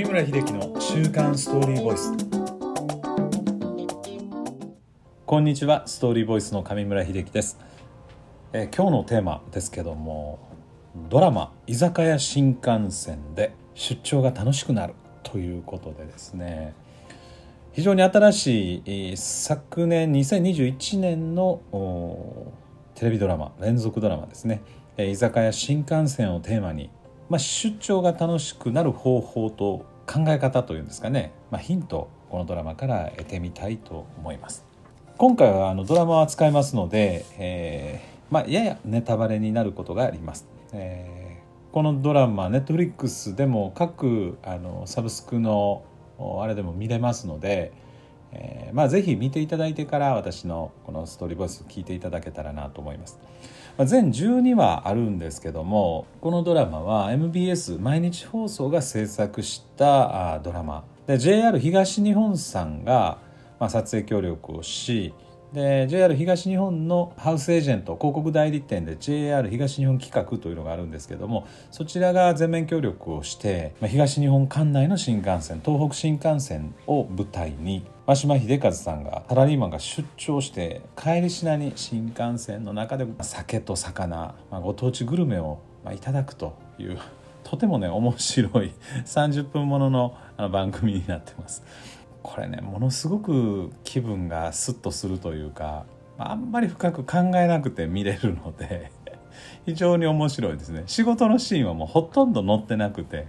上村秀樹の週刊ストーリーボイス。こんにちはストーリーボイスの上村秀樹です、えー今日のテーマですけどもドラマ居酒屋新幹線で出張が楽しくなるということでですね。非常に新しい昨年2021年のテレビドラマ連続ドラマですね。え居酒屋新幹線をテーマに、まあ、出張が楽しくなる方法と考え方というんですかね、まあ、ヒントこのドラマから得てみたいと思います。今回はあのドラマを扱いますので、えーまあ、ややネタバレになることがあります、えーこのドラマネットフリックスでも各あのサブスクのあれでも見れますので、えーまあ、ぜひ見ていただいてから私のこのストーリーボイス聞いていただけたらなと思います。まあ全12話あるんですけどもこのドラマは MBS 毎日放送が制作したドラマで JR 東日本さんが、ま、撮影協力をしで JR 東日本のハウスエージェント広告代理店で JR 東日本企画というのがあるんですけどもそちらが全面協力をして、まあ、東日本管内の新幹線東北新幹線を舞台に真島秀和さんがサラリーマンが出張して帰りしなに新幹線の中で酒と魚、まあ、ご当地グルメをまあいただくというとてもね面白い30分もののあの番組になってます。これねものすごく気分がスッとするというかあんまり深く考えなくて見れるので 非常に面白いですね。仕事のシーンはもうほとんど載ってなくて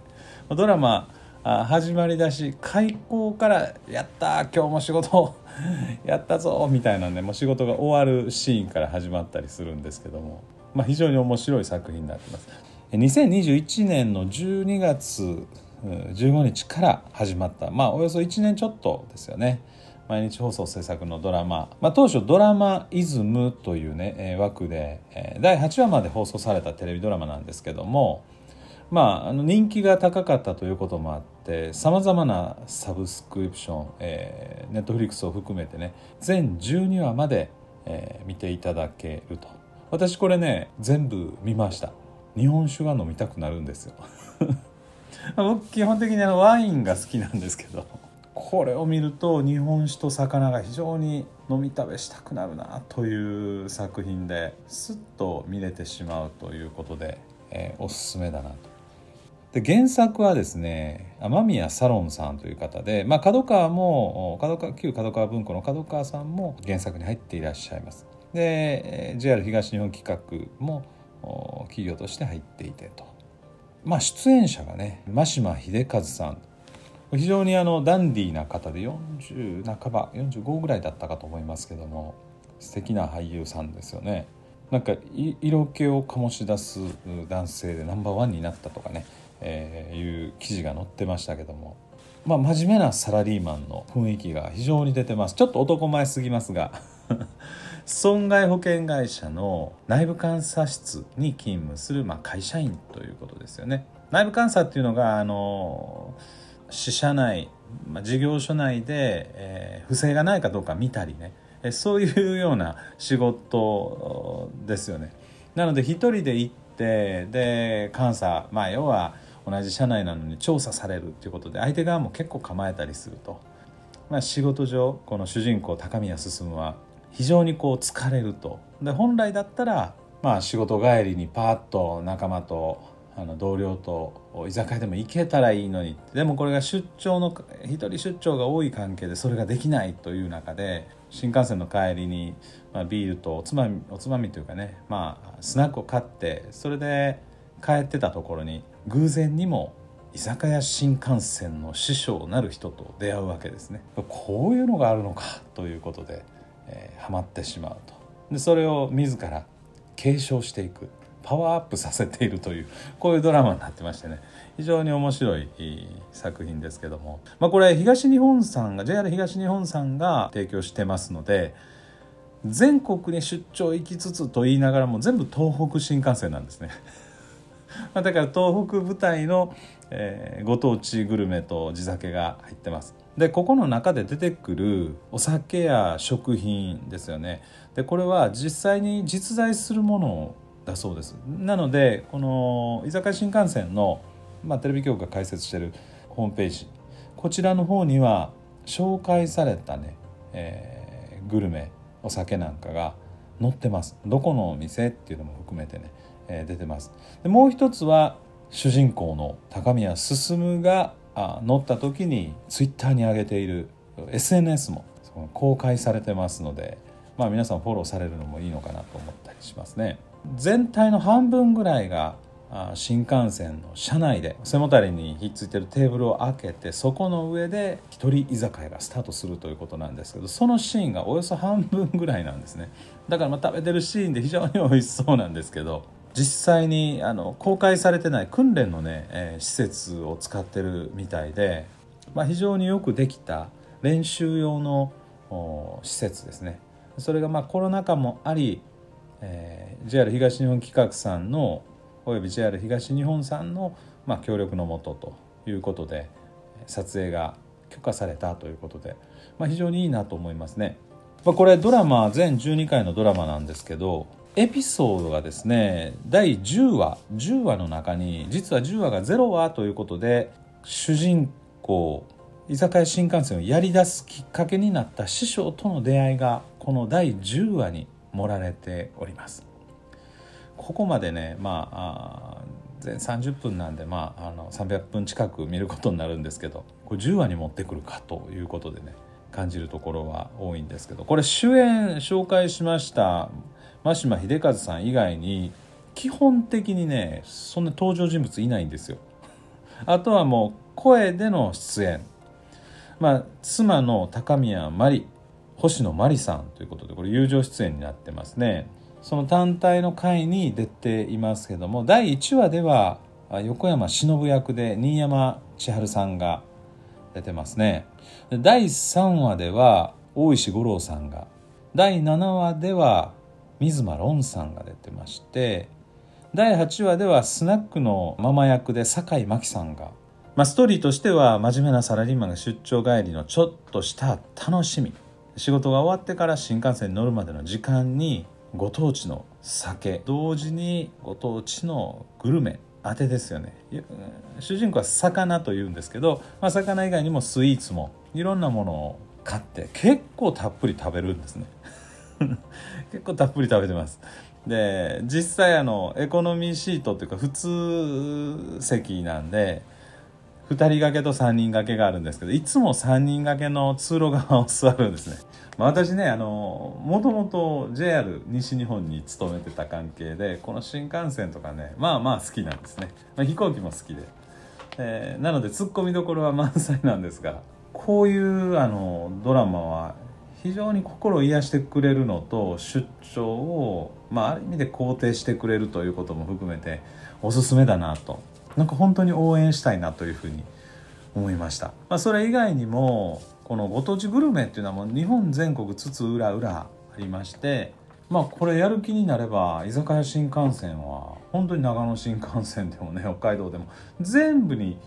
ドラマ始まりだし開校から「やった今日も仕事 やったぞ」みたいなねもう仕事が終わるシーンから始まったりするんですけども、まあ、非常に面白い作品になってます。2021年の12月15日から始まった。まあおよそ1年ちょっとですよね。毎日放送制作のドラマ、まあ、当初ドラマイズムというね、枠で、第8話まで放送されたテレビドラマなんですけどもまあ、あの人気が高かったということもあってさまざまなサブスクリプション、えー、ネットフリックスを含めてね全12話まで、えー見ていただけると。私これね全部見ました。日本酒が飲みたくなるんですよ。僕基本的にあのワインが好きなんですけどこれを見ると日本酒と魚が非常に飲み食べしたくなるなという作品ですっと見れてしまうということで、えーおすすめだなと。で原作はですね雨宮サロンさんという方で、まあ、角川も角川旧角川文庫の角川さんも原作に入っていらっしゃいます。で JR 東日本企画も企業として入っていてと。まあ、出演者がね真島秀和さん。非常にあのダンディーな方で40半ば45ぐらいだったかと思いますけども素敵な俳優さんですよね。なんか色気を醸し出す男性でナンバーワンになったとかね、えーいう記事が載ってましたけども。まあ真面目なサラリーマンの雰囲気が非常に出てます。ちょっと男前すぎますが。損害保険会社の内部監査室に勤務する、まあ、会社員ということですよね。内部監査っていうのがあの支社内、まあ、事業所内で、えー不正がないかどうか見たりねえそういうような仕事ですよね。なので一人で行ってで監査まあ要は同じ社内なのに調査されるっていうことで相手側も結構構えたりすると。まあ、仕事上この主人公高宮進は非常にこう疲れると。で本来だったら、まあ、仕事帰りにパーッと仲間とあの同僚と居酒屋でも行けたらいいのに。でもこれが出張の一人出張が多い関係でそれができないという中で新幹線の帰りに、まあ、ビールとおつまみおつまみというかね、まあ、スナックを買ってそれで帰ってたところに偶然にも居酒屋新幹線の師匠なる人と出会うわけですね。こういうのがあるのかということで、えーハマってしまうと。でそれを自ら継承していく。パワーアップさせているというこういうドラマになってましてね。非常に面白い作品ですけども、まあ、これ東日本さんが JR 東日本さんが提供してますので全国に出張行きつつと言いながらも全部東北新幹線なんですね。だから東北部隊の、えーご当地グルメと地酒が入ってます。でここの中で出てくるお酒や食品ですよね。でこれは実際に実在するものだそうです。なのでこの居酒屋新幹線の、まあ、テレビ局が開設してるホームページこちらの方には紹介されたね、えー、グルメお酒なんかが載ってます。どこの店っていうのも含めてね、えー、出てます。でもう一つは主人公の高宮進があ乗った時にツイッターに上げている SNS も公開されてますので、まあ、皆さんフォローされるのもいいのかなと思ったりしますね。全体の半分ぐらいが新幹線の車内で背もたれにひっついてるテーブルを開けてそこの上で一人居酒屋がスタートするということなんですけどそのシーンがおよそ半分ぐらいなんですねだからまあ食べてるシーンで非常に美味しそうなんですけど実際にあの公開されてない訓練のね、えー、施設を使ってるみたいで、まあ、非常によくできた練習用の施設ですねそれがまあコロナ禍もあり、えー、JR 東日本企画さんのおよび JR 東日本さんの、まあ、協力のもとということで撮影が許可されたということで、まあ、非常にいいなと思いますね。まあ、これドラマ全12回のドラマなんですけどエピソードがですね第10話10話の中に実は10話が0話ということで主人公居酒屋新幹線をやりだすきっかけになった師匠との出会いがこの第10話に盛られております。ここまでねまあ全30分なんで、まあ、あの300分近く見ることになるんですけどこれ10話に持ってくるかということでね感じるところは多いんですけどこれ主演紹介しました真島秀和さん以外に基本的にねそんな登場人物いないんですよ。あとはもう声での出演。まあ妻の高宮真理星野真理さんということでこれ友情出演になってますね。その単体の回に出ていますけども第1話では横山忍役で新山千春さんが出てますね。第3話では大石五郎さんが。第7話では水間ロンさんが出てまして第8話ではスナックのママ役で酒井真紀さんが、まあ、ストーリーとしては真面目なサラリーマンが出張帰りのちょっとした楽しみ。仕事が終わってから新幹線に乗るまでの時間にご当地の酒。同時にご当地のグルメ。当てですよね。主人公は魚というんですけど、まあ、魚以外にもスイーツもいろんなものを買って結構たっぷり食べるんですね。結構たっぷり食べてます。で実際あのエコノミーシートっていうか普通席なんで2人掛けと3人掛けがあるんですけどいつも3人掛けの通路側を座るんですね、まあ、私ねあのもともと JR 西日本に勤めてた関係でこの新幹線とかねまあまあ好きなんですね、まあ、飛行機も好きで、えー、なのでツッコミどころは満載なんですがこういうあのドラマは非常に心を癒してくれるのと出張を、まあ、ある意味で肯定してくれるということも含めておすすめだなと。なんか本当に応援したいなというふうに思いました、まあ、それ以外にもこのご当地グルメっていうのはもう日本全国津々浦々ありましてまあこれやる気になれば居酒屋新幹線は本当に長野新幹線でもね北海道でも全部に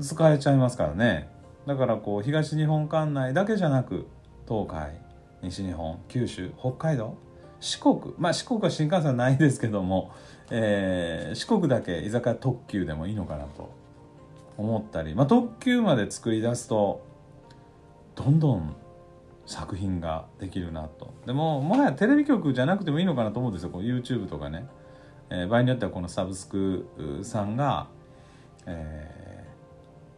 使えちゃいますからね。だからこう東日本管内だけじゃなく東海西日本九州北海道四国まあ四国は新幹線ないですけども、えー、四国だけ居酒屋特急でもいいのかなと思ったり、まあ、特急まで作り出すとどんどん作品ができるなと。でももはやテレビ局じゃなくてもいいのかなと思うんですよこう YouTube とかね、えー、場合によってはこのサブスクさんが、え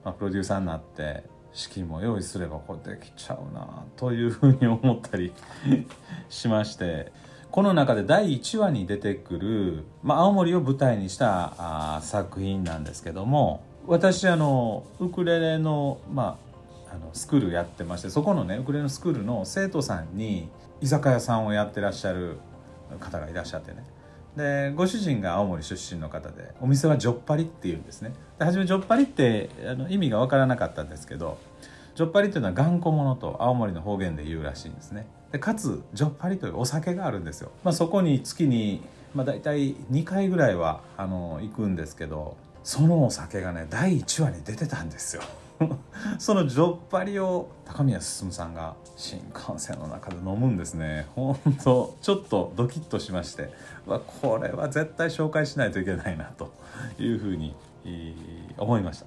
ーまあ、プロデューサーになって資金も用意すればこうできちゃうなというふうに思ったり しましてこの中で第1話に出てくる、まあ、青森を舞台にしたあ作品なんですけども私あのウクレレの,、まあ、あのスクールやってましてそこのねウクレレのスクールの生徒さんに居酒屋さんをやってらっしゃる方がいらっしゃってね。でご主人が青森出身の方でお店はジョッパリっていうんですね。で初めジョッパリってあの意味が分からなかったんですけどジョッパリっていうのは頑固者と青森の方言で言うらしいんですね。でかつジョッパリというお酒があるんですよ、まあ、そこに月に、まあ、大体2回ぐらいはあの行くんですけどそのお酒がね第1話に出てたんですよ。そのジョッパリを高宮進さんが新幹線の中で飲むんですね。本当ちょっとドキッとしまして。わこれは絶対紹介しないといけないなというふうに思いました。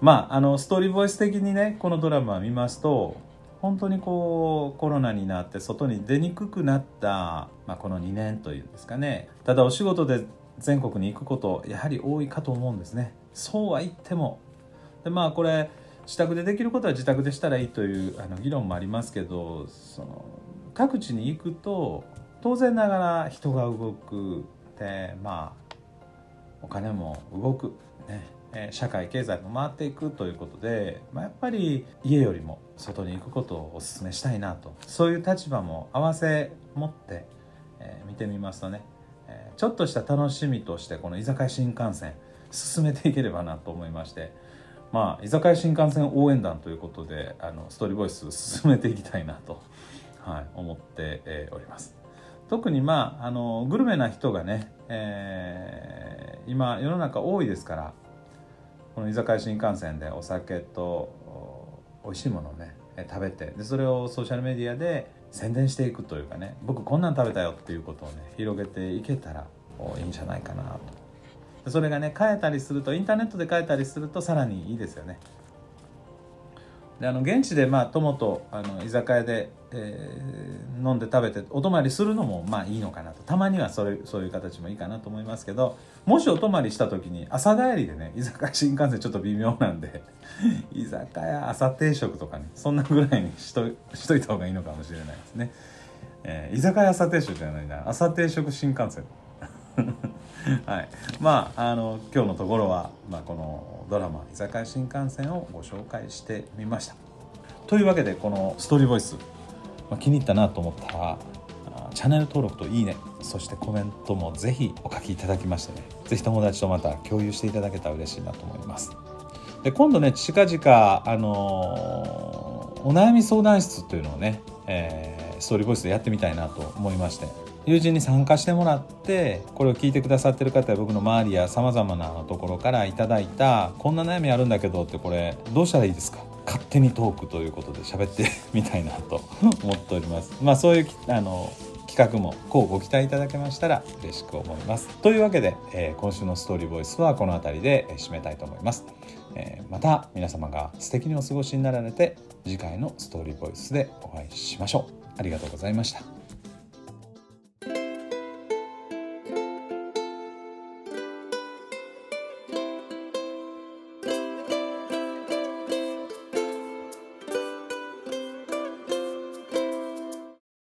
まああのストーリーボイス的にねこのドラマを見ますと本当にこうコロナになって外に出にくくなった、まあ、この2年というんですかね。ただお仕事で全国に行くことやはり多いかと思うんですね。そうは言ってもでまあこれ自宅でできることは自宅でしたらいいというあの議論もありますけどその各地に行くと当然ながら人が動く。でまあお金も動く。ね。社会経済も回っていくということで、まあ、やっぱり家よりも外に行くことをお勧めしたいなと。そういう立場も併せ持って、えー、見てみますとね、えー、ちょっとした楽しみとしてこの居酒屋新幹線進めていければなと思いまして。まあ居酒屋新幹線応援団ということであのストーリーボイス進めていきたいなと、はい、思って、えー、おります。特にまああのグルメな人がね、えー、今世の中多いですからこの居酒屋新幹線でお酒と美味しいものをね食べてでそれをソーシャルメディアで宣伝していくというかね僕こんなん食べたよっていうことをね広げていけたらいいんじゃないかなとそれがね変えたりするとインターネットで変えたりするとさらにいいですよね。であの現地でまあ友とあの居酒屋で、えー、飲んで食べてお泊まりするのもまあいいのかなと。たまにはそれそういう形もいいかなと思いますけどもしお泊まりした時に朝帰りでね居酒屋新幹線ちょっと微妙なんで 居酒屋朝定食とかねそんなぐらいにしとしといた方がいいのかもしれないですね、えー、居酒屋朝定食じゃないな。朝定食新幹線。はい。まああの今日のところは、まあ、このドラマ「居酒屋新幹線」をご紹介してみました。というわけでこのストーリーボイス、まあ、気に入ったなと思ったらチャンネル登録といいねそしてコメントもぜひお書きいただきましてねぜひ友達とまた共有していただけたら嬉しいなと思います。で今度ね近々あのー、お悩み相談室というのをね、えー、ストーリーボイスでやってみたいなと思いまして友人に参加してもらってこれを聞いてくださってる方や僕の周りやさまざまなところからいただいたこんな悩みあるんだけどってこれどうしたらいいですか？勝手にトークということで喋ってみたいなと 思っております。まあそういうあの企画もこうご期待いただけましたら嬉しく思います。というわけで、えー、今週のストーリーボイスはこの辺りで締めたいと思います。えー、また皆様が素敵にお過ごしになられて次回のストーリーボイスでお会いしましょう。ありがとうございました。